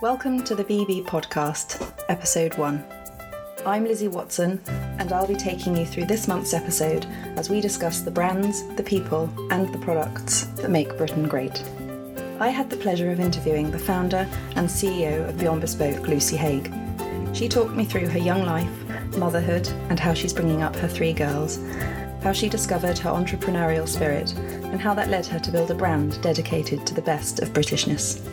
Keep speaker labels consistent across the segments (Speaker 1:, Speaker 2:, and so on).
Speaker 1: Welcome to the VB Podcast, Episode 1. I'm Lizzie Watson, and I'll be taking you through this month's episode as we discuss the brands, the people, and the products that make Britain great. I had the pleasure of interviewing the founder and CEO of Beyond Bespoke, Lucy Haigh. She talked me through her young life, motherhood, and how she's bringing up her three girls, how she discovered her entrepreneurial spirit, and how that led her to build a brand dedicated to the best of Britishness.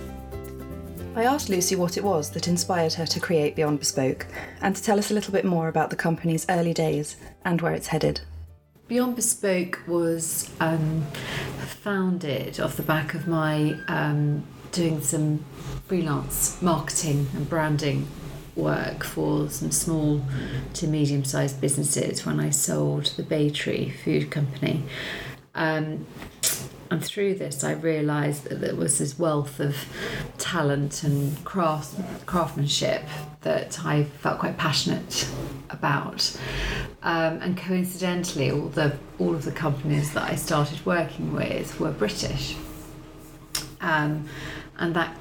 Speaker 1: I asked Lucy what it was that inspired her to create Beyond Bespoke and to tell us a little bit more about the company's early days and where it's headed.
Speaker 2: Beyond Bespoke was um, founded off the back of my um, doing some freelance marketing and branding work for some small to medium sized businesses when I sold the Bay Tree Food Company. Um, and through this, I realised that there was this wealth of talent and craft, craftsmanship that I felt quite passionate about. Um, and coincidentally, all the all of the companies that I started working with were British, um, and that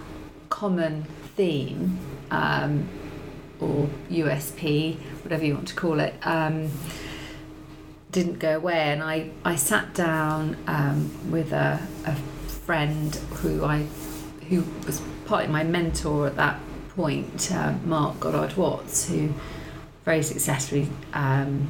Speaker 2: common theme um, or USP, whatever you want to call it um, didn't go away. And I, I sat down um, with a, a friend who I who was partly my mentor at that point, uh, Mark Goddard Watts, who very successfully um,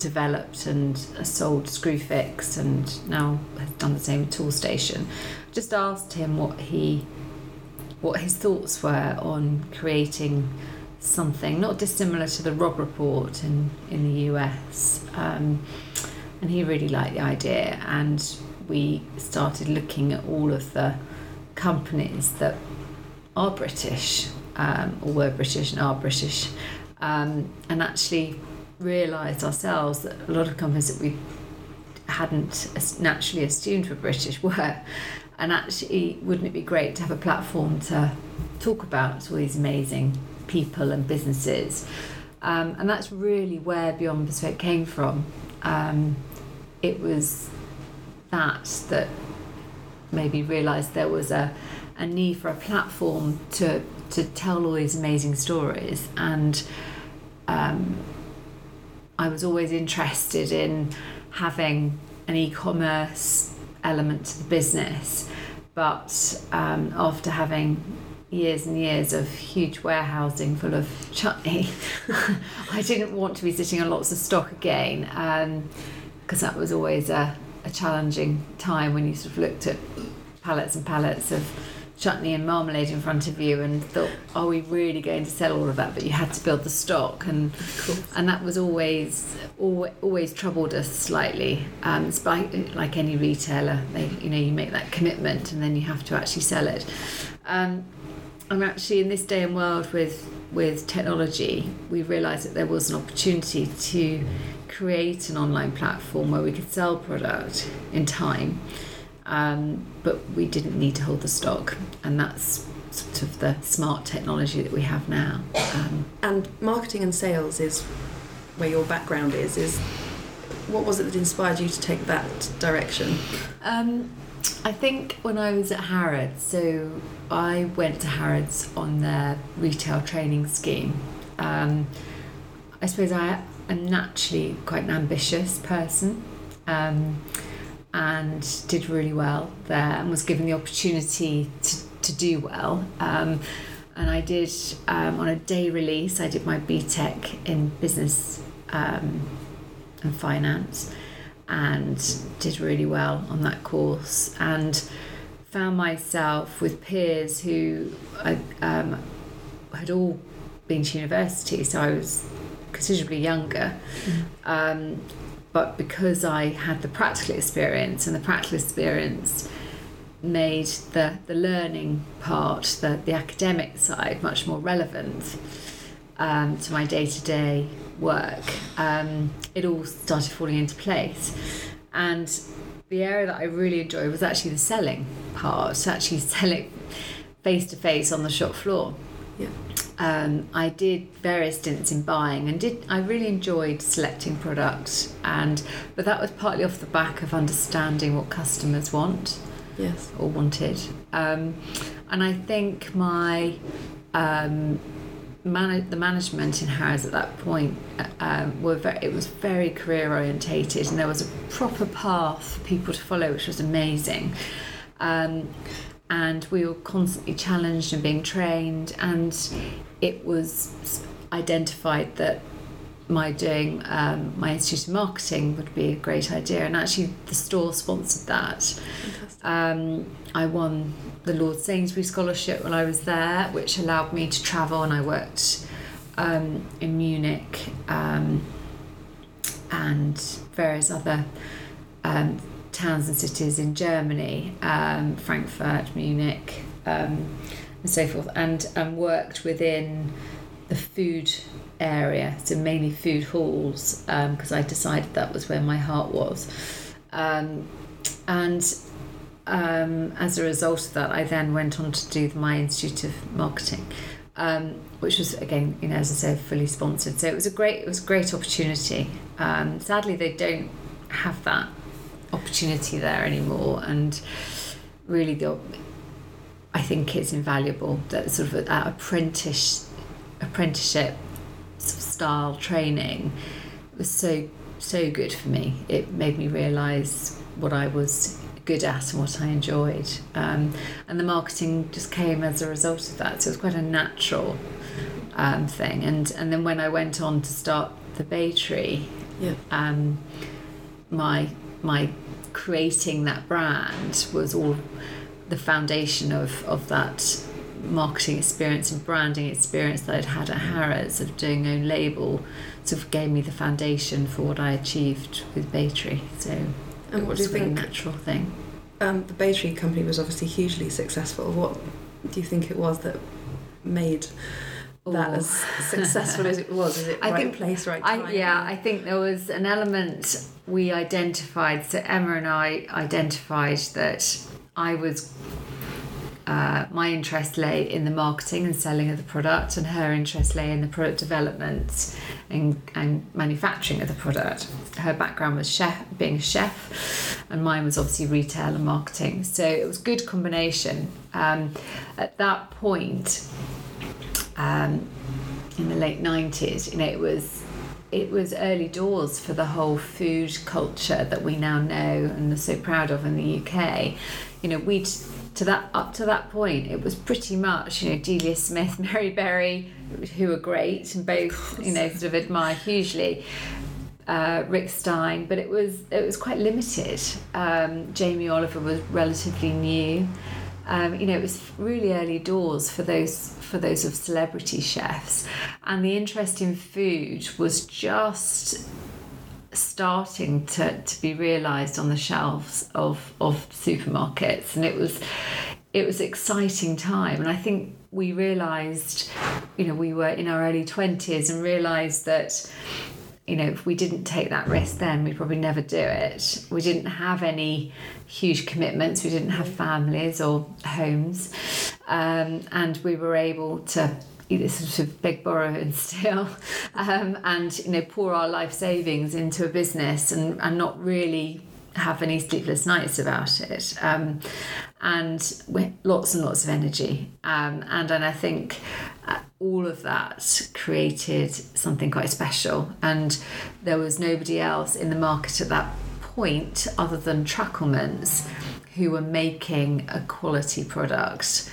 Speaker 2: developed and sold Screwfix and now has done the same with Toolstation. Just asked him what he what his thoughts were on creating something not dissimilar to the Robb Report in, in the US. Um, and he really liked the idea, and we started looking at all of the companies that are British um, or were British and are British, um, and actually realised ourselves that a lot of companies that we hadn't naturally assumed were British were. And actually, wouldn't it be great to have a platform to talk about all these amazing people and businesses. Um, and that's really where Beyond Bespoke came from. Um, it was that that maybe realised there was a, a need for a platform to, to tell all these amazing stories. And um, I was always interested in having an e commerce element to the business. But um, after having years and years of huge warehousing full of chutney. I didn't want to be sitting on lots of stock again because um, that was always a, a challenging time when you sort of looked at pallets and pallets of chutney and marmalade in front of you and thought, are we really going to sell all of that? But you had to build the stock, and and that was always always, always troubled us slightly. Um, like any retailer, they you know you make that commitment and then you have to actually sell it. Um, and actually in this day and world with with technology, we realised that there was an opportunity to create an online platform where we could sell product in time, um, but we didn't need to hold the stock, and that's sort of the smart technology that we have now. Um,
Speaker 1: and marketing and sales is where your background is. Is what was it that inspired you to take that direction?
Speaker 2: Um, I think when I was at Harrods, so I went to Harrods on their retail training scheme. Um, I suppose I am naturally quite an ambitious person um, and did really well there and was given the opportunity to, to do well. Um, and I did, um, on a day release, I did my BTEC in business um, and finance and did really well on that course and found myself with peers who I, um, had all been to university, so I was considerably younger. Mm. Um, but because I had the practical experience, and the practical experience made the, the learning part, the, the academic side, much more relevant um, to my day to day work, um, it all started falling into place. And the area that I really enjoyed was actually the selling part, actually selling face to face on the shop floor.
Speaker 1: Yeah.
Speaker 2: Um, I did various stints in buying and did I really enjoyed selecting products and but that was partly off the back of understanding what customers want
Speaker 1: yes
Speaker 2: or wanted um, and I think my um, man- the management in Harrods at that point uh, um, were very, it was very career orientated, and there was a proper path for people to follow, which was amazing. Um, and we were constantly challenged and being trained, and it was identified that my doing um, my institute of marketing would be a great idea. And actually the store sponsored that. Um, I won the Lord Sainsbury scholarship when I was there which allowed me to travel and I worked um, in Munich um, and various other um, towns and cities in Germany um, Frankfurt Munich and so forth and, and worked within the food area, so mainly food halls, because um, I decided that was where my heart was. Um, and um, as a result of that, I then went on to do my Institute of Marketing, um, which was again, you know, as I said, fully sponsored. So it was a great, it was a great opportunity. Um, sadly, they don't have that opportunity there anymore, and really, the I think it's invaluable that sort of that apprentice apprenticeship style training was so so good for me. It made me realise what I was good at and what I enjoyed, um, and the marketing just came as a result of that. So it was quite a natural um, thing. And and then when I went on to start the Bay Tree,
Speaker 1: yeah.
Speaker 2: um, my my creating that brand was all the foundation of of that marketing experience and branding experience that I'd had at Harrods of doing own label sort of gave me the foundation for what I achieved with Bay Tree. So
Speaker 1: and what do you think?
Speaker 2: A natural thing.
Speaker 1: Um, the Bay Tree company was obviously hugely successful. What do you think it was that made that as successful as it was? Is it I right think, place, right time?
Speaker 2: I, yeah, I think there was an element we identified. So Emma and I identified that I was uh, my interest lay in the marketing and selling of the product, and her interest lay in the product development and, and manufacturing of the product. Her background was chef, being a chef, and mine was obviously retail and marketing. So it was a good combination. Um, at that point, um, in the late 90s, you know, it was it was early doors for the whole food culture that we now know and are so proud of in the UK. You know, we'd to that up to that point, it was pretty much you know Delia Smith, Mary Berry, who were great and both you know sort of admire hugely. Uh, Rick Stein, but it was it was quite limited. Um, Jamie Oliver was relatively new. Um, you know, it was really early doors for those for those of celebrity chefs, and the interest in food was just starting to, to be realized on the shelves of, of supermarkets. And it was it was exciting time. And I think we realized you know we were in our early 20s and realized that you know if we didn't take that risk then we'd probably never do it. We didn't have any huge commitments. We didn't have families or homes. Um, and we were able to sort of beg, borrow, and steal, um, and you know pour our life savings into a business and, and not really have any sleepless nights about it, um, and lots and lots of energy, um, and and I think uh, all of that created something quite special, and there was nobody else in the market at that point other than Tracklements who were making a quality product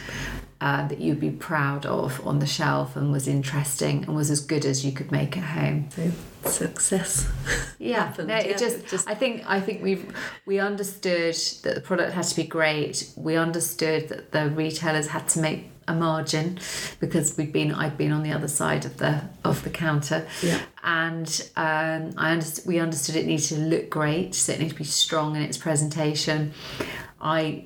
Speaker 2: uh, that you'd be proud of on the shelf and was interesting and was as good as you could make at home.
Speaker 1: So success.
Speaker 2: Yeah, no, it yeah, just, just. I think I think we we understood that the product had to be great. We understood that the retailers had to make a margin because we'd been I'd been on the other side of the of the counter.
Speaker 1: Yeah.
Speaker 2: And um, I understood we understood it needed to look great, so it needed to be strong in its presentation. I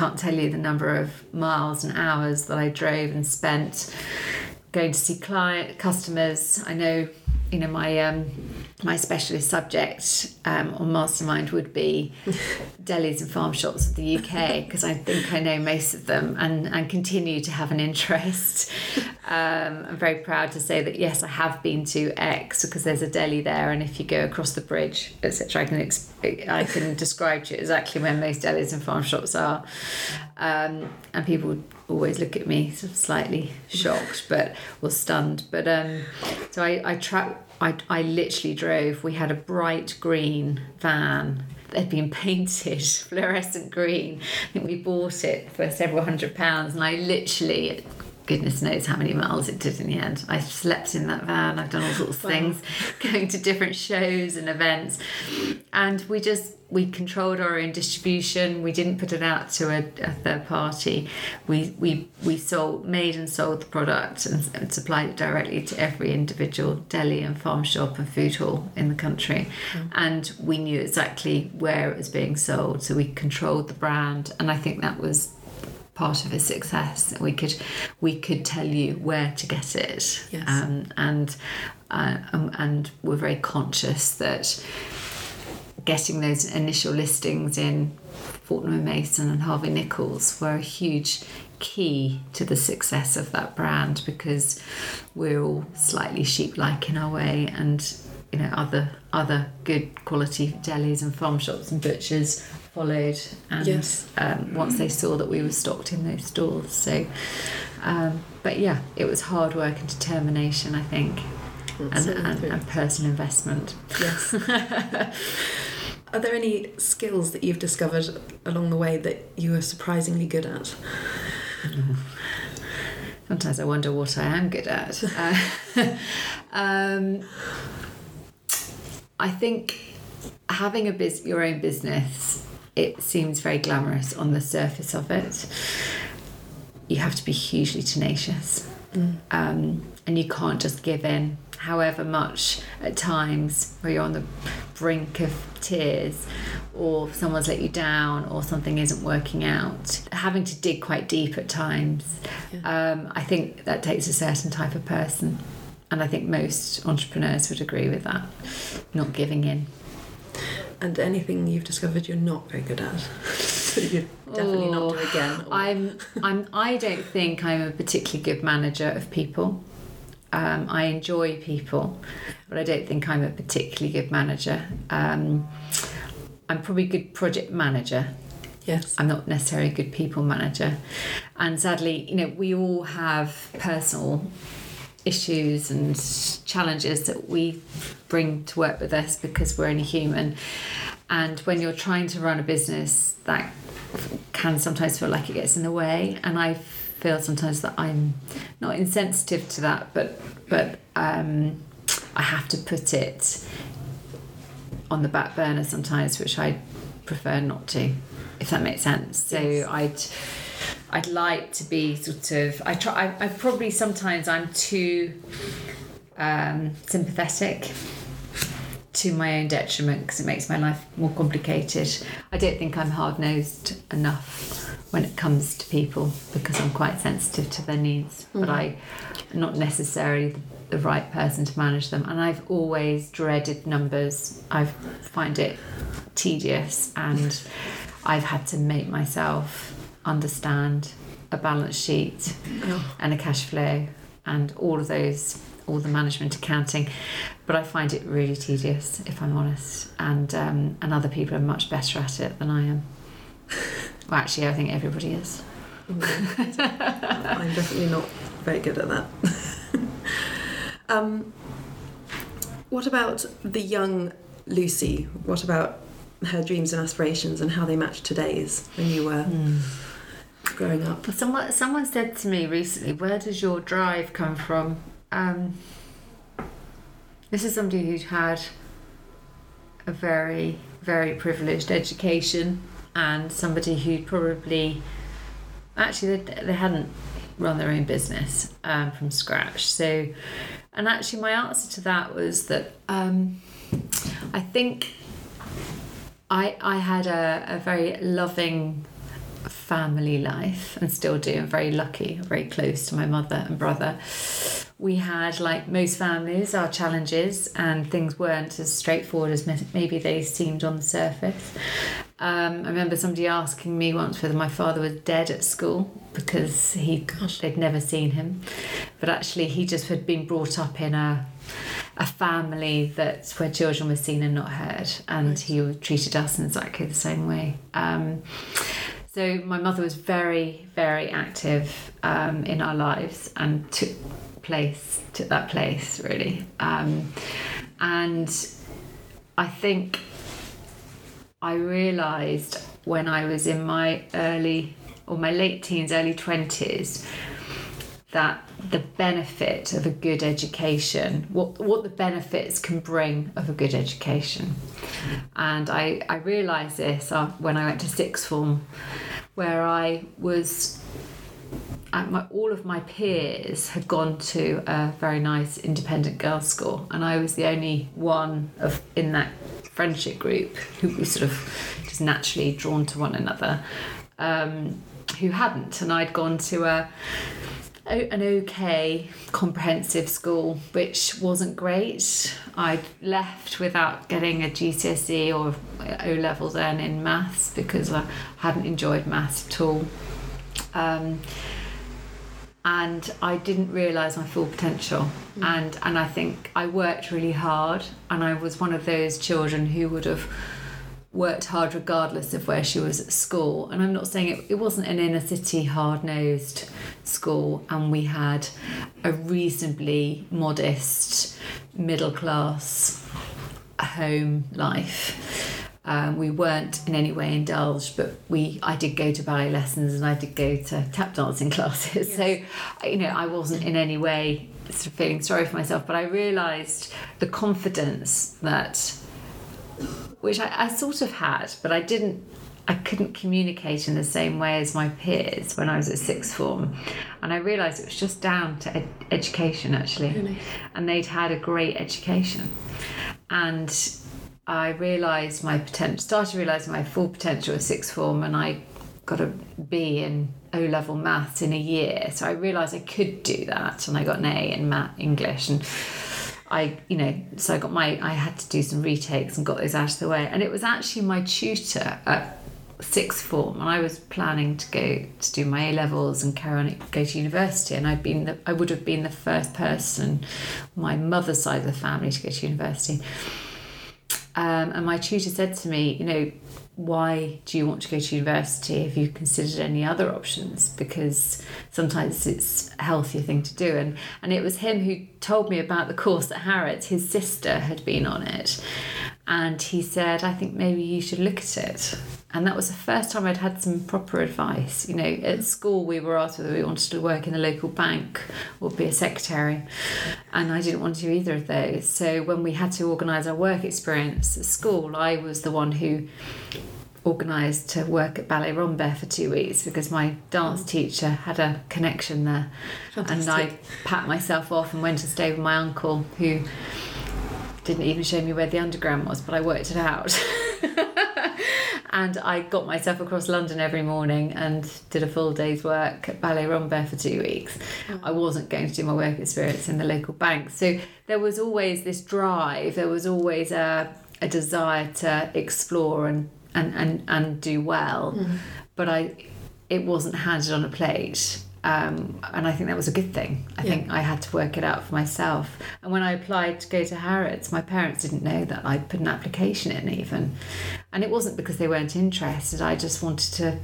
Speaker 2: can't tell you the number of miles and hours that I drove and spent going to see client customers. I know, you know, my um, my specialist subject um, on Mastermind would be delis and farm shops of the UK because I think I know most of them and, and continue to have an interest. Um, I'm very proud to say that yes, I have been to X because there's a deli there, and if you go across the bridge, etc., I can ex- I can describe to you exactly where most delis and farm shops are. Um, and people always look at me sort of slightly shocked, but or stunned. But um, so I I I, I literally drove. We had a bright green van they'd been painted fluorescent green. I think we bought it for several hundred pounds, and I literally goodness knows how many miles it did in the end. I slept in that van, I've done all sorts of things, going to different shows and events. And we just we controlled our own distribution. We didn't put it out to a, a third party. We we we sold made and sold the product and, and, supplied it directly to every individual deli and farm shop and food hall in the country. Mm. And we knew exactly where it was being sold. So we controlled the brand and I think that was part of a success. We could we could tell you where to get it,
Speaker 1: yes.
Speaker 2: um, and uh, um, and we're very conscious that getting those initial listings in Fortnum and Mason and Harvey Nichols were a huge key to the success of that brand because we're all slightly sheep-like in our way and you know other other good quality delis and farm shops and butchers followed and
Speaker 1: yes.
Speaker 2: um, once they saw that we were stocked in those stores. So um, but yeah it was hard work and determination I think and, and, and, personal investment.
Speaker 1: Yes. Are there any skills that you've discovered along the way that you are surprisingly good at?
Speaker 2: Sometimes I wonder what I am good at. Uh, um, I think having a biz- your own business it seems very glamorous on the surface of it. You have to be hugely tenacious. Mm. Um, and you can't just give in, however much at times where you're on the brink of tears or someone's let you down or something isn't working out. Having to dig quite deep at times, yeah. um, I think that takes a certain type of person. And I think most entrepreneurs would agree with that, not giving in
Speaker 1: and anything you've discovered you're not very good at you definitely oh, not do again
Speaker 2: or... i'm i'm i don't think i'm a particularly good manager of people um, I enjoy people, but I don't think I'm a particularly good manager. Um, I'm probably a good project manager.
Speaker 1: Yes.
Speaker 2: I'm not necessarily a good people manager. And sadly, you know, we all have personal issues and challenges that we bring to work with us because we're only human. And when you're trying to run a business, that can sometimes feel like it gets in the way. And I feel sometimes that I'm not insensitive to that, but but um, I have to put it on the back burner sometimes, which I prefer not to, if that makes sense. So yes. I'd I'd like to be sort of I try I, I probably sometimes I'm too um, sympathetic to my own detriment because it makes my life more complicated. I don't think I'm hard nosed enough when it comes to people because I'm quite sensitive to their needs, mm. but I am not necessarily the, the, right person to manage them. And I've always dreaded numbers. I find it tedious, and I've had to make myself understand a balance sheet oh. and a cash flow and all of those all the management accounting. But I find it really tedious if I'm honest. And um, and other people are much better at it than I am. Well actually I think everybody is.
Speaker 1: I'm definitely not very good at that. Um, what about the young Lucy? What about her dreams and aspirations and how they match today's when you were? Mm growing up?
Speaker 2: Someone someone said to me recently, "Where does your drive come from?" Um, this is somebody who'd had a very very privileged education and somebody who probably actually they, they hadn't run their own business um, from scratch. So, and actually, my answer to that was that um, I think I I had a, a very loving family life and still do. I'm very lucky, very close to my mother and brother. We had, like most families, our challenges, and things weren't as straightforward as maybe they seemed on the surface. Um, I remember somebody asking me once whether my father was dead at school because he
Speaker 1: Gosh.
Speaker 2: they'd never seen him, but actually he just had been brought up in a a family that's where children were seen and not heard, and he treated us in exactly the same way. Um, so my mother was very, very active um, in our lives and took place, took that place really. Um, and I think I realised when I was in my early or my late teens, early twenties, that the benefit of a good education, what what the benefits can bring of a good education, and I I realised this uh, when I went to sixth form, where I was. At my, all of my peers had gone to a very nice independent girls' school, and I was the only one of in that friendship group who was sort of just naturally drawn to one another, um, who hadn't, and I'd gone to a an okay comprehensive school, which wasn't great. I'd left without getting a GCSE or O level then in maths because I hadn't enjoyed maths at all. Um, and I didn't realise my full potential. And and I think I worked really hard, and I was one of those children who would have worked hard regardless of where she was at school. And I'm not saying it, it wasn't an inner city, hard nosed school, and we had a reasonably modest middle class home life. Um, we weren't in any way indulged, but we I did go to ballet lessons and I did go to tap dancing classes. So, you know, I wasn't in any way sort of feeling sorry for myself, but I realised the confidence that which I, I sort of had, but I didn't. I couldn't communicate in the same way as my peers when I was at sixth form, and I realised it was just down to ed- education actually,
Speaker 1: Really?
Speaker 2: and they'd had a great education, and I realised my potential. Started realising my full potential at sixth form, and I got a B in O level maths in a year. So I realised I could do that, and I got an A in math English and. I, you know, so I got my, I had to do some retakes and got those out of the way. And it was actually my tutor at sixth form, and I was planning to go to do my A levels and carry on go to university. And I'd been, the, I would have been the first person, my mother's side of the family, to go to university. Um, and my tutor said to me, you know, why do you want to go to university? Have you considered any other options? Because sometimes it's a healthier thing to do. And, and it was him who told me about the course at Harrods. His sister had been on it. And he said, I think maybe you should look at it. And that was the first time I'd had some proper advice. You know, at school we were asked whether we wanted to work in the local bank or be a secretary. And I didn't want to do either of those. So when we had to organise our work experience at school, I was the one who organised to work at Ballet Rambert for two weeks because my dance teacher had a connection there. And I
Speaker 1: Fantastic.
Speaker 2: packed myself off and went to stay with my uncle who didn't even show me where the underground was, but I worked it out. and I got myself across London every morning and did a full day's work at Ballet Rambert for two weeks. Mm. I wasn't going to do my work experience in the local bank. So there was always this drive, there was always a, a desire to explore and, and, and, and do well. Mm. But I it wasn't handed on a plate. Um, and I think that was a good thing. I
Speaker 1: Yeah.
Speaker 2: think I had to work it out for myself. And when I applied to go to Harrods, my parents didn't know that I'd put an application in even. And it wasn't because they weren't interested, I just wanted to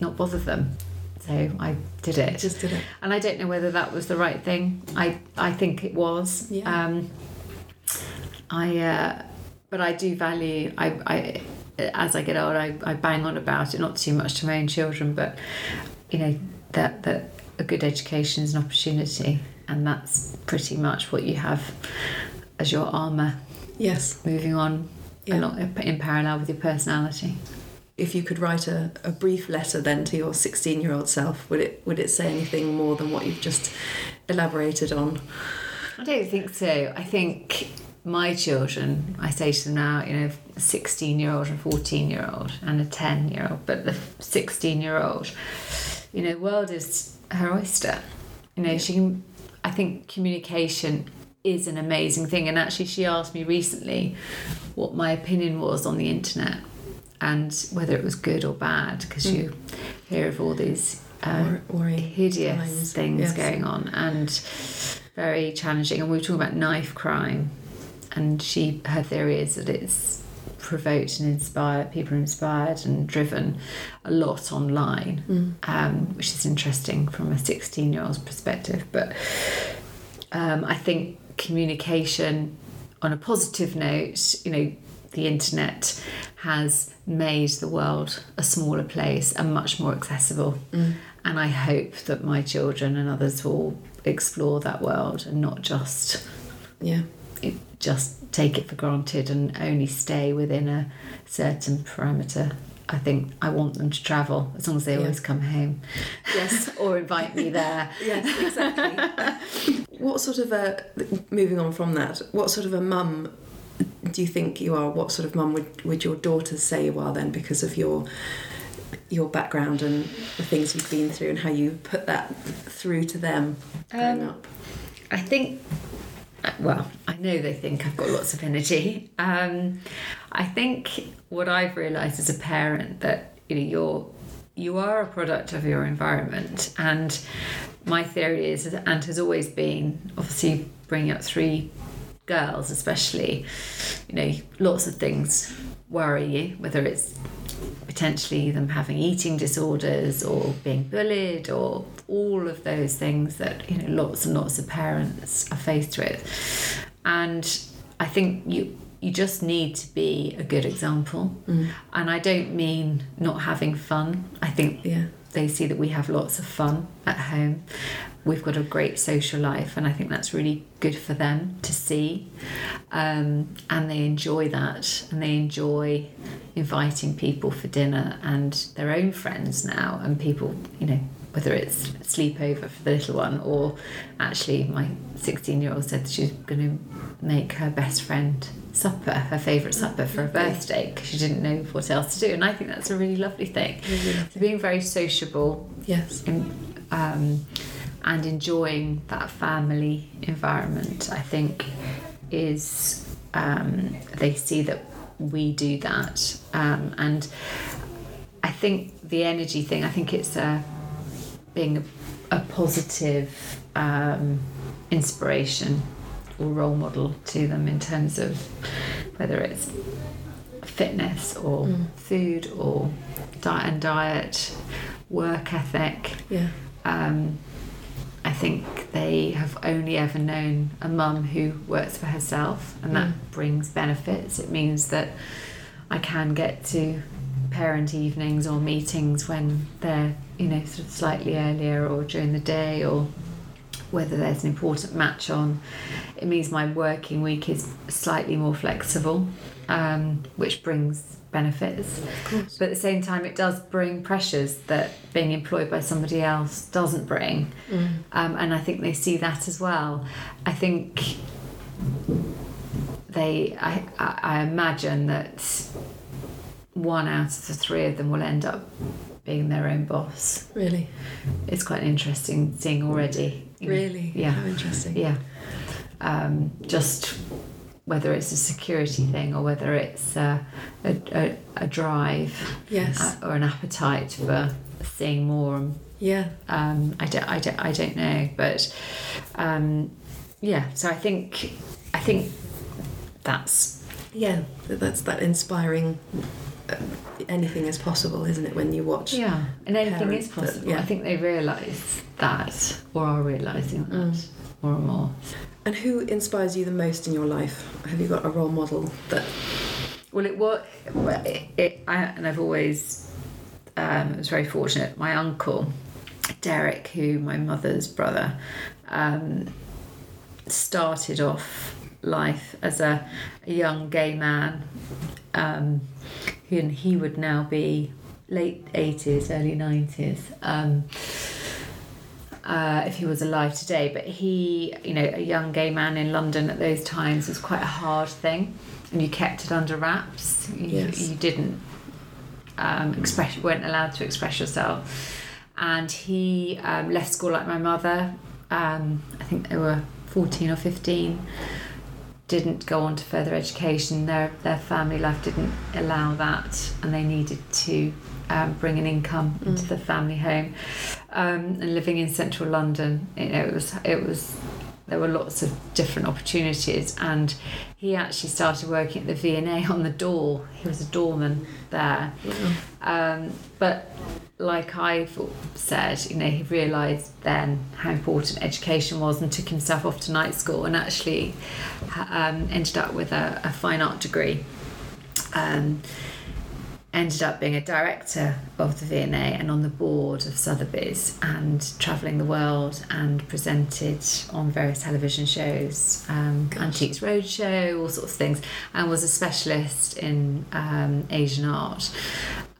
Speaker 2: not bother them. So I did it.
Speaker 1: Just did it.
Speaker 2: and I don't know whether that was the right thing. I, I think it was.
Speaker 1: Yeah.
Speaker 2: Um, I, uh, but I do value, I, I, as I get older, I, I bang on about it, not too much to my own children, but, you know, that, that a good education is an opportunity. And that's pretty much what you have as your armour
Speaker 1: Yes.
Speaker 2: moving on
Speaker 1: Yeah.
Speaker 2: along, in parallel with your personality.
Speaker 1: If you could write a, a brief letter then to your 16 year old self, would it would it say anything more than what you've just elaborated on?
Speaker 2: I don't think so. I think my children, I say to them now, you know, a 16 year old, a 14 year old, and a 10 year old, but the 16 year old, you know, the world is her oyster. You know, she can, I think communication is an amazing thing. And actually, she asked me recently what my opinion was on the internet. and whether it was good or bad, because you hear of all these uh,
Speaker 1: Wor- worrying
Speaker 2: hideous
Speaker 1: times.
Speaker 2: things
Speaker 1: Yes.
Speaker 2: going on and very challenging. And we were talking about knife crime, and she her theory is that it's provoked and inspired people are inspired and driven a lot online,
Speaker 1: Mm.
Speaker 2: um, which is interesting from a sixteen year old's perspective. But um, I think communication on a positive note, you know, the internet has made the world a smaller place and much more accessible.
Speaker 1: Mm.
Speaker 2: And I hope that my children and others will explore that world and not just
Speaker 1: Yeah.
Speaker 2: Just take it for granted and only stay within a certain parameter. I think I want them to travel as long as they
Speaker 1: Yeah.
Speaker 2: always come home
Speaker 1: Yes.
Speaker 2: or invite me there.
Speaker 1: Yes, exactly. what sort of a moving on from that? What sort of a mum do you think you are? What sort of mum would, would your daughters say you are then, because of your your background and the things you've been through and how you put that through to them growing
Speaker 2: Um,
Speaker 1: up?
Speaker 2: I think, well, I know they think I've got lots of energy. Um, I think what I've realised as a parent that you know you're you are a product of your environment, and my theory is and has always been obviously bringing up three girls, especially, you know, lots of things worry you, whether it's potentially them having eating disorders or being bullied or all of those things that you know lots and lots of parents are faced with and i think you you just need to be a good example and i don't mean not having fun i think
Speaker 1: Yeah.
Speaker 2: they see that we have lots of fun at home. We've got a great social life, and I think that's really good for them to see. Um, and they enjoy that, and they enjoy inviting people for dinner and their own friends now, and people, you know, whether it's sleepover for the little one or actually my 16 year old said she's going to make her best friend supper, her favourite supper for her birthday because she didn't know what else to do. And I think that's a really lovely thing. So being very sociable
Speaker 1: Yes.
Speaker 2: in, um, and enjoying that family environment, I think, is um, they see that we do that, um, and I think the energy thing. I think it's a being a, a positive um, inspiration or role model to them in terms of whether it's fitness or
Speaker 1: Mm.
Speaker 2: food or diet and diet, work ethic.
Speaker 1: Yeah.
Speaker 2: Um, I think they have only ever known a mum who works for herself, and that
Speaker 1: Mm.
Speaker 2: brings benefits. It means that I can get to parent evenings or meetings when they're, you know, sort of slightly earlier or during the day or whether there's an important match on. It means my working week is slightly more flexible, um, which brings benefits. But at the same time, it does bring pressures that being employed by somebody else doesn't bring.
Speaker 1: Mm.
Speaker 2: Um, and I think they see that as well. I think they, I, I, I imagine that one out of the three of them will end up being their own boss.
Speaker 1: Really.
Speaker 2: It's quite an interesting seeing already.
Speaker 1: Really.
Speaker 2: Yeah.
Speaker 1: How interesting.
Speaker 2: Yeah. Um, just whether it's a security thing or whether it's a, a, a, a drive
Speaker 1: Yes.
Speaker 2: uh, or an appetite for seeing more.
Speaker 1: yeah.
Speaker 2: Um, I, don't, I, don't, I don't know, but um, yeah. So I think I think that's
Speaker 1: Yeah. That's that inspiring. Uh, anything is possible, isn't it? When you watch.
Speaker 2: yeah, and anything is
Speaker 1: that-
Speaker 2: possible.
Speaker 1: yeah.
Speaker 2: I think they realise that or are realising that
Speaker 1: Mm.
Speaker 2: more and more.
Speaker 1: And who inspires you the most in your life? Have you got a role model that?
Speaker 2: Well, it was, it, it, I, and I've always um, was very fortunate. My uncle, Derek, who my mother's brother, um, started off life as a, a young gay man, um, who and he would now be late eighties, early nineties. Um, uh, if he was alive today, but he, you know, a young gay man in London at those times was quite a hard thing, and you kept it under wraps. You,
Speaker 1: Yes.
Speaker 2: you didn't um, express, weren't allowed to express yourself. And he um, left school like my mother. Um, I think they were fourteen or fifteen. Didn't go on to further education. Their their family life didn't allow that, and they needed to um, bring an income into
Speaker 1: Mm.
Speaker 2: the family home. Um, and living in central London, you know, it was it was there were lots of different opportunities, and he actually started working at the V&A on the door. He was a doorman there. Um, but like I've said, you know, he realised then how important education was and took himself off to night school and actually um, ended up with a, a fine art degree. Um, ended up being a director of the V&A and on the board of Sotheby's and travelling the world and presented on various television shows, um. Antiques Roadshow, all sorts of things, and was a specialist in um, Asian art.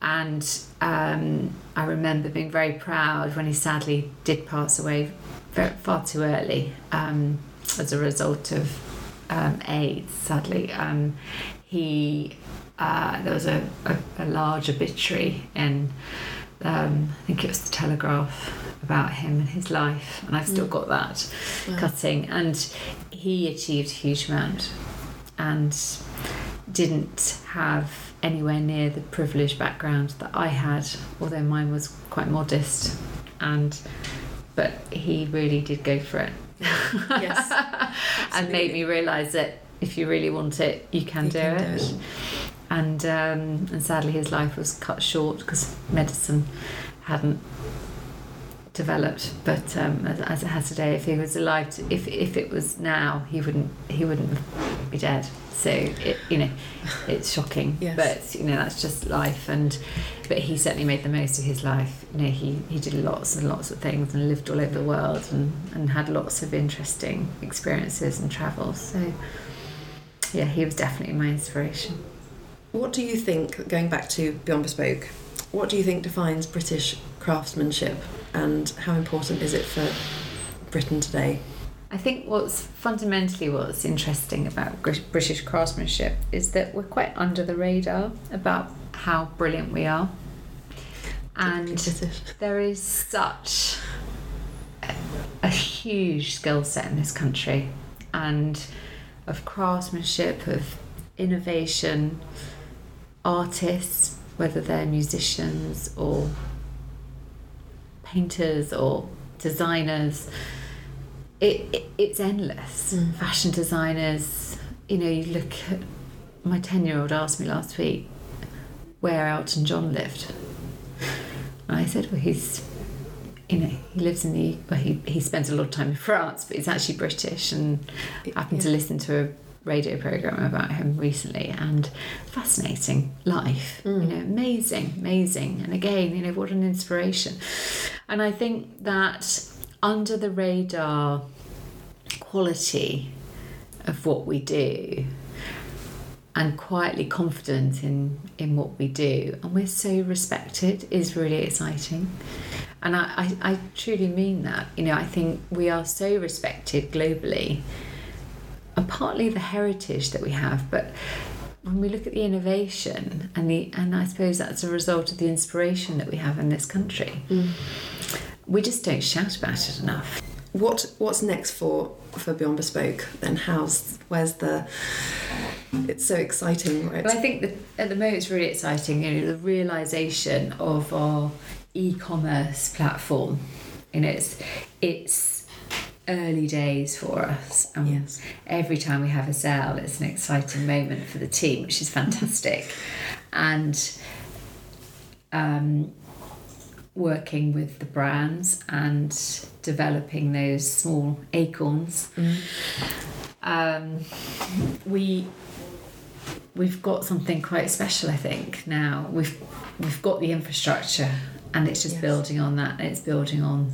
Speaker 2: And um, I remember being very proud when he sadly did pass away very, far too early um, as a result of um, AIDS, sadly. Um, he uh, there was a, a, a large obituary in um, I think it was the Telegraph about him and his life, and I've still
Speaker 1: Mm.
Speaker 2: got that
Speaker 1: Wow.
Speaker 2: cutting. And he achieved a huge amount, and didn't have anywhere near the privileged background that I had, although mine was quite modest. And but he really did go for it.
Speaker 1: Yes,
Speaker 2: and made me realise that if you really want it, you can
Speaker 1: You
Speaker 2: do
Speaker 1: can do
Speaker 2: it. And um, and sadly, his life was cut short because medicine hadn't developed. But um, as, as it has today, if he was alive, to, if if it was now, he wouldn't he wouldn't be dead. So it, you know, it's shocking.
Speaker 1: Yes.
Speaker 2: But you know that's just life. And but he certainly made the most of his life. You know, he he did lots and lots of things and lived all over the world and and had lots of interesting experiences and travels. So yeah, he was definitely my inspiration.
Speaker 1: What do you think, going back to Beyond Bespoke, what do you think defines British craftsmanship and how important is it for Britain today?
Speaker 2: I think what's fundamentally what's interesting about British craftsmanship is that we're quite under the radar about how brilliant we are. And there is such a, a huge skill set in this country and of craftsmanship, of innovation, artists, whether they're musicians or painters or designers. It, it it's endless.
Speaker 1: Mm.
Speaker 2: Fashion designers, you know, you look at my ten year old asked me last week where Elton John lived. And I said, well, he's, you know, he lives in the, well, he, he spends a lot of time in France, but he's actually British and happened to listen to a radio program about him recently and fascinating life,
Speaker 1: Mm.
Speaker 2: you know, amazing, amazing. And again, you know, what an inspiration. And I think that under the radar quality of what we do and quietly confident in in what we do and we're so respected is really exciting and I, I, I truly mean that you know I think we are so respected globally and partly the heritage that we have but when we look at the innovation and the and I suppose that's a result of the inspiration that we have in this country
Speaker 1: Mm.
Speaker 2: we just don't shout about it enough
Speaker 1: What what's next for for Beyond Bespoke? Then how's where's the? It's so exciting, right?
Speaker 2: Well, I think that at the moment it's really exciting. You know, the realization of our e-commerce platform. You know, it's it's early days for us. And
Speaker 1: Yes.
Speaker 2: Every time we have a sale, it's an exciting moment for the team, which is fantastic. and um, working with the brands and developing those small acorns
Speaker 1: Mm.
Speaker 2: um, we we've got something quite special I think now we've we've got the infrastructure and it's just
Speaker 1: Yes.
Speaker 2: building on that it's building on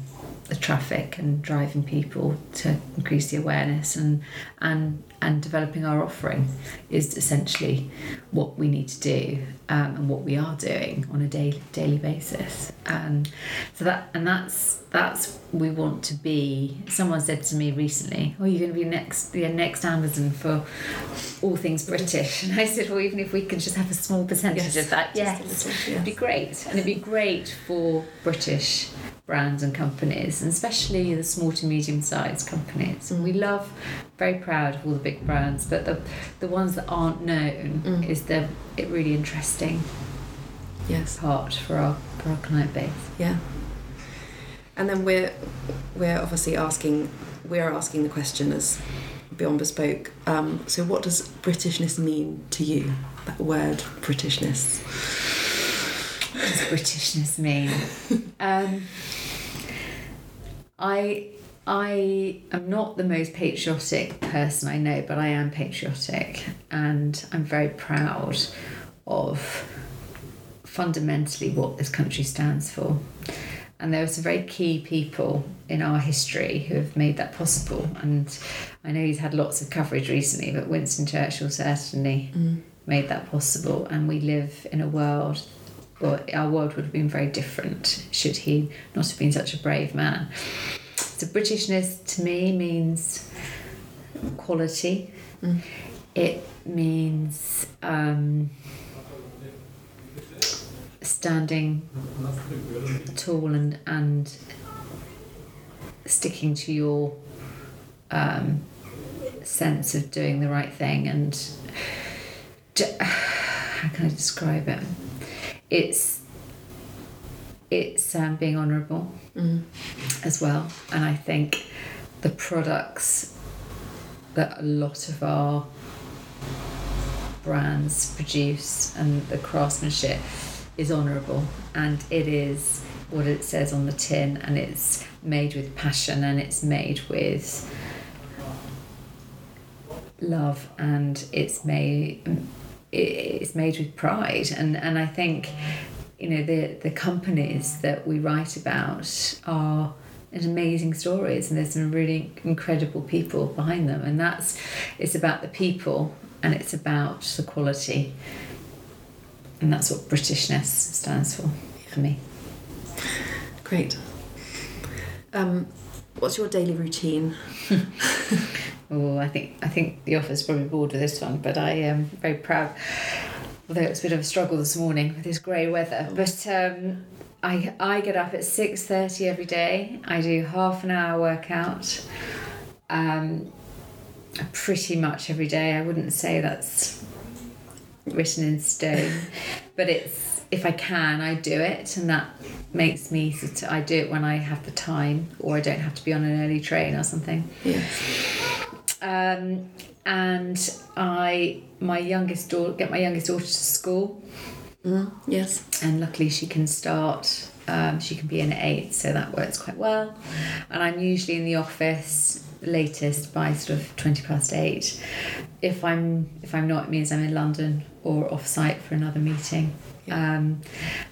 Speaker 2: the traffic and driving people to increase the awareness and and and developing our offering is essentially what we need to do um, and what we are doing on a daily daily basis. And so that and that's that's we want to be someone said to me recently oh you're going to be next the next Amazon for all things British and I said well even if we can just have a small percentage
Speaker 1: Yes,
Speaker 2: of that
Speaker 1: just a
Speaker 2: yes it'd be great and it'd be great for British brands and companies companies, and especially the small to medium sized companies. And we love, very proud of all the big brands, but the the ones that aren't known
Speaker 1: Mm.
Speaker 2: is the it really interesting
Speaker 1: Yes.
Speaker 2: part for our for our client base.
Speaker 1: Yeah. And then we're we're obviously asking we are asking the question as beyond bespoke. Um, so what does Britishness mean to you? That word Britishness.
Speaker 2: What does Britishness mean? um, I I am not the most patriotic person I know, but I am patriotic, and I'm very proud of fundamentally what this country stands for. And there are some very key people in our history who have made that possible. And I know he's had lots of coverage recently, but Winston Churchill certainly made that possible. And we live in a world, well, our world would have been very different should he not have been such a brave man. So, Britishness to me means quality, it means um, standing tall and, and sticking to your um, sense of doing the right thing and d- how can I describe it? It's it's um, being honourable as well, and I think the products that a lot of our brands produce and the craftsmanship is honourable and it is what it says on the tin and it's made with passion and it's made with love and it's made it's made with pride. And and I think you know the the companies that we write about are amazing stories and there's some really incredible people behind them. And that's it's about the people and it's about the quality and that's what Britishness stands for for me.
Speaker 1: Great. Um, what's your daily routine?
Speaker 2: Oh, I think I think the office probably bored with this one, but I am very proud. Although it's a bit of a struggle this morning with this grey weather, but um, I I get up at six thirty every day. I do half an hour workout. Um, pretty much every day. I wouldn't say that's written in stone, but it's if I can, I do it, and that makes me. Sort of, I do it when I have the time, or I don't have to be on an early train or something
Speaker 1: Yes.
Speaker 2: um, and I my youngest daughter get my youngest daughter to school,
Speaker 1: Mm, yes.
Speaker 2: and luckily she can start. Um, she can be in at eight, so that works quite well. And I'm usually in the office latest by sort of twenty past eight. If I'm if I'm not, it means I'm in London or off site for another meeting.
Speaker 1: Yeah.
Speaker 2: Um,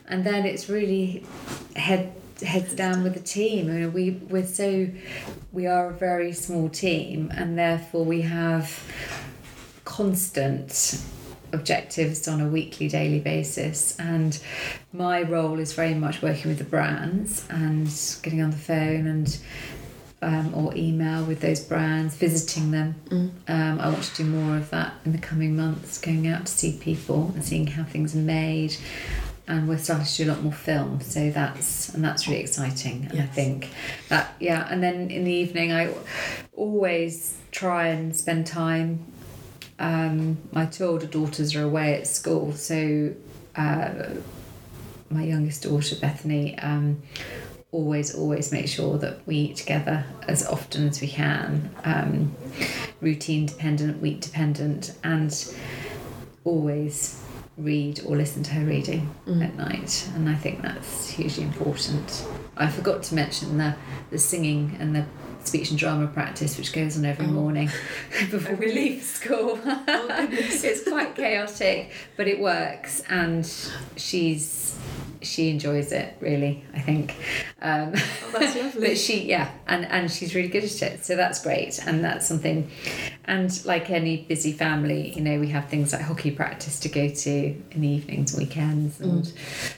Speaker 2: and then it's really head heads down with the team. I mean, we we're so we are a very small team, and therefore we have constant objectives on a weekly daily basis and my role is very much working with the brands and getting on the phone and um, or email with those brands visiting them. Um, I want to do more of that in the coming months going out to see people and seeing how things are made. And we're starting to do a lot more film so that's and that's really exciting and I think. That yeah and then in the evening I always try and spend time um, my two older daughters are away at school, so uh, my youngest daughter Bethany um, always always make sure that we eat together as often as we can, um, routine dependent, week dependent, and always read or listen to her reading at night, and I think that's hugely important. I forgot to mention the the singing and the speech and drama practice which goes on every morning before we leave school. it's quite chaotic, but it works, and she's she enjoys it really. I think. Um,
Speaker 1: Oh, that's lovely.
Speaker 2: but she yeah, and and she's really good at it, so that's great, and that's something. And like any busy family, you know, we have things like hockey practice to go to in the evenings, weekends, and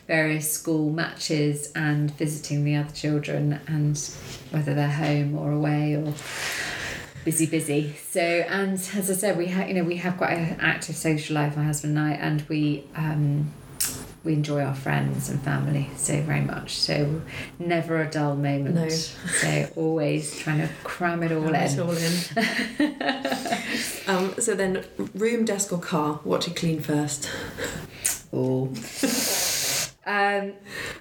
Speaker 2: various school matches, and visiting the other children, and whether they're home or away or busy, busy. So, and as I said, we have, you know, we have quite an active social life, my husband and I, and we, um, we enjoy our friends and family so very much. So never a dull moment.
Speaker 1: No.
Speaker 2: so always trying to cram it all
Speaker 1: Cram
Speaker 2: in.
Speaker 1: it all in. um, so then, room, desk, or car? What do you clean first?
Speaker 2: Oh. um,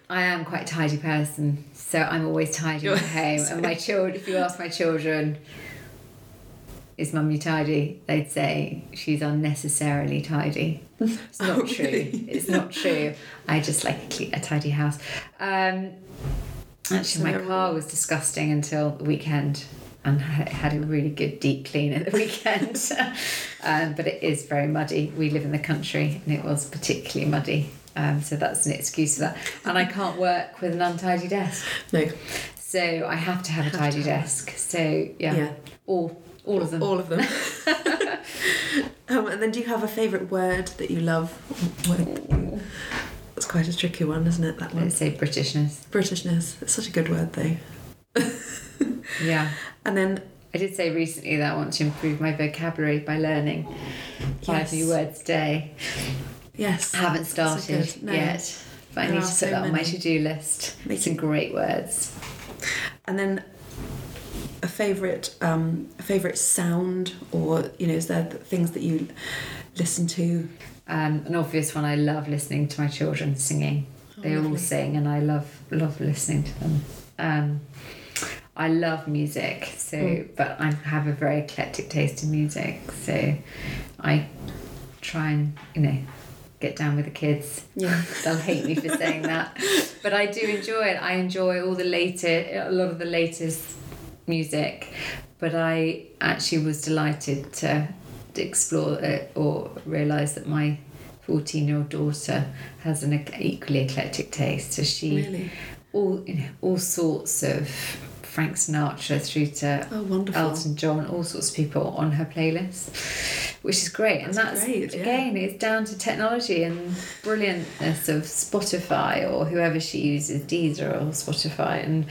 Speaker 2: I am quite a tidy person, so I'm always tidy at home. And my children, if you ask my children, is mummy tidy? They'd say she's unnecessarily tidy. It's not
Speaker 1: Oh,
Speaker 2: true.
Speaker 1: really?
Speaker 2: It's not true. I just like a, clean, a tidy house. Um, actually, my car was disgusting until the weekend. And ha- had a really good deep clean at the weekend, um, but it is very muddy. We live in the country, and it was particularly muddy. Um, so that's an excuse for that. And I can't work with an untidy desk,
Speaker 1: No.
Speaker 2: so I have to have a
Speaker 1: Have
Speaker 2: tidy desk. So yeah,
Speaker 1: Yeah.
Speaker 2: all all of them.
Speaker 1: All of them. Um, and then, do you have a favourite word that you love? Word- That's quite a tricky one, isn't it? That one.
Speaker 2: Let's say Britishness.
Speaker 1: Britishness. It's such a good word, though.
Speaker 2: Yeah.
Speaker 1: And then,
Speaker 2: I did say recently that I want to improve my vocabulary by learning five
Speaker 1: Yes.
Speaker 2: new words a day.
Speaker 1: yes.
Speaker 2: I haven't started
Speaker 1: good. No.
Speaker 2: yet, but I need to put
Speaker 1: so
Speaker 2: that on my to do list.
Speaker 1: Me
Speaker 2: Some great words.
Speaker 1: And then, a favourite, um, a favourite sound, or you know, is there things that you listen to?
Speaker 2: Um, an obvious one. I love listening to my children singing.
Speaker 1: Oh,
Speaker 2: they all sing, and I love love listening to them. Um, I love music, so
Speaker 1: Mm.
Speaker 2: but I have a very eclectic taste in music. So I try and you know get down with the kids.
Speaker 1: Yeah.
Speaker 2: They'll hate me for saying that, but I do enjoy it. I enjoy all the later, a lot of the latest music, but I actually was delighted to, explore it or realise that my 14 year old daughter has an equally eclectic taste. So she,
Speaker 1: Really.
Speaker 2: all, you know, all sorts of Frank Sinatra through to
Speaker 1: Oh.
Speaker 2: Elton John, all sorts of people on her playlist, which is great. and
Speaker 1: That's
Speaker 2: that's
Speaker 1: great, yeah.
Speaker 2: again, it's down to technology and brilliantness of Spotify or whoever she uses, Deezer or Spotify, and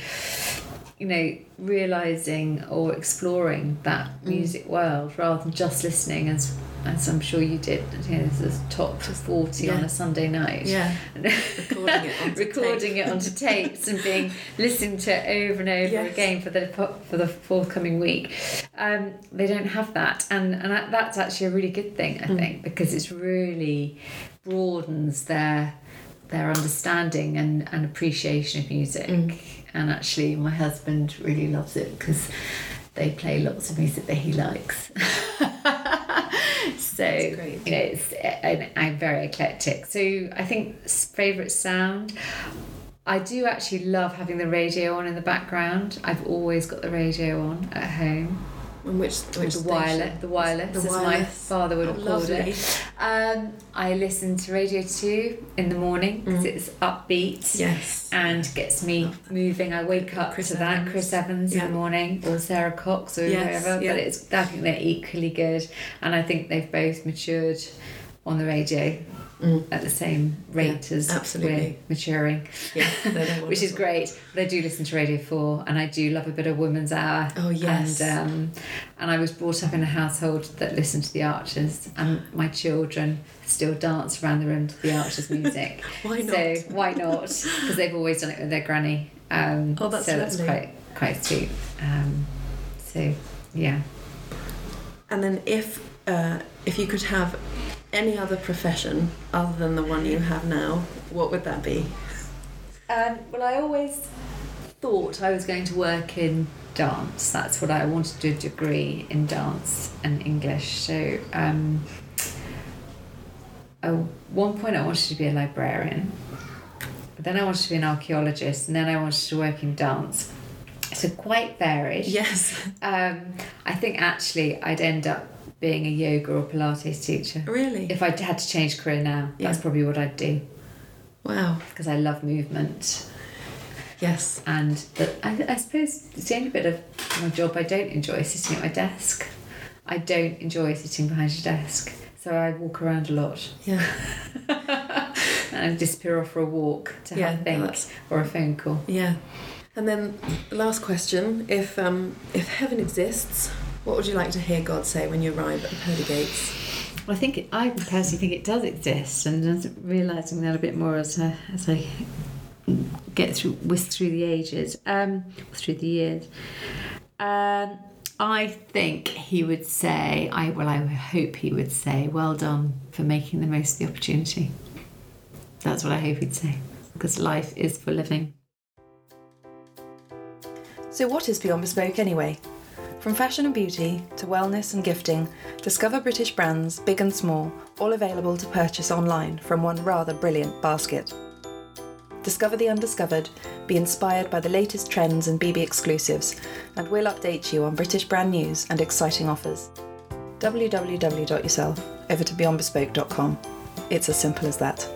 Speaker 2: you know, realizing or exploring that
Speaker 1: Mm.
Speaker 2: music world rather than just listening as as I'm sure you did, you know, a top forty on a Sunday night.
Speaker 1: Yeah. Recording it onto
Speaker 2: recording it onto tapes and being listened to over and over
Speaker 1: Yes.
Speaker 2: again for the for the forthcoming week. Um, they don't have that, and and that's actually a really good thing, I
Speaker 1: Mm.
Speaker 2: think, because it's really broadens their their understanding and, and appreciation of music.
Speaker 1: Mm.
Speaker 2: And actually, my husband really loves it because they play lots of music that he likes. so
Speaker 1: great.
Speaker 2: you know, it's and I'm very eclectic. So I think favorite sound. I do actually love having the radio on in the background. I've always got the radio on at home.
Speaker 1: And which, which
Speaker 2: the wireless, the wireless,
Speaker 1: The
Speaker 2: as my father would
Speaker 1: Oh,
Speaker 2: have called
Speaker 1: lovely.
Speaker 2: it. Um, I listen to Radio Two in the morning because
Speaker 1: Mm.
Speaker 2: it's upbeat
Speaker 1: Yes.
Speaker 2: and gets me moving. I wake up
Speaker 1: Chris
Speaker 2: to that Chris Evans
Speaker 1: Yeah.
Speaker 2: in the morning or Sara Cox or
Speaker 1: Yes,
Speaker 2: whoever.
Speaker 1: yeah.
Speaker 2: But it's I think they're equally good, and I think they've both matured on the radio
Speaker 1: Mm.
Speaker 2: at the same rate as
Speaker 1: absolutely.
Speaker 2: we're maturing,
Speaker 1: Yeah.
Speaker 2: Which is great. But I do listen to Radio Four, and I do love a bit of Women's Hour.
Speaker 1: Oh, yes.
Speaker 2: And um, and I was brought up in a household that listened to the Archers, and my children still dance around the room to the Archers music.
Speaker 1: Why not?
Speaker 2: So why not? Because they've always done it with their granny. Um,
Speaker 1: Oh, that's
Speaker 2: so that's quite quite sweet. Um, so yeah.
Speaker 1: And then if uh, if you could have any other profession other than the one you have now, what would that be?
Speaker 2: Um, well, I always thought I was going to work in dance. That's what I wanted to do a degree in dance and English. So, um, at one point, I wanted to be a librarian. But then I wanted to be an archaeologist, and then I wanted to work in dance. So quite varied.
Speaker 1: Yes.
Speaker 2: Um, I think actually I'd end up being a yoga or Pilates teacher.
Speaker 1: Really?
Speaker 2: If I had to change career now, that's probably what I'd do
Speaker 1: Wow.
Speaker 2: because I love movement.
Speaker 1: Yes.
Speaker 2: And but I, I suppose it's the only bit of my job I don't enjoy sitting at my desk. I don't enjoy sitting behind a desk, so I walk around a lot
Speaker 1: Yeah.
Speaker 2: and I disappear off for a walk to
Speaker 1: Yeah,
Speaker 2: have a think
Speaker 1: that's-
Speaker 2: or a phone call.
Speaker 1: Yeah. And then last question: If um, if heaven exists, what would you like to hear God say when you arrive at the pearly gates?
Speaker 2: Well, I think it, I personally think it does exist, and I'm realizing that a bit more as I, as I get through with through the ages, um, through the years. Um, I think he would say, I well, I hope he would say, well done for making the most of the opportunity. That's what I hope he'd say, because life is for living.
Speaker 3: So, what is Beyond Bespoke anyway? From fashion and beauty to wellness and gifting, discover British brands, big and small, all available to purchase online from one rather brilliant basket. Discover the undiscovered, be inspired by the latest trends and BB exclusives, and we'll update you on British brand news and exciting offers. www.yourself over to beyondbespoke.com. It's as simple as that.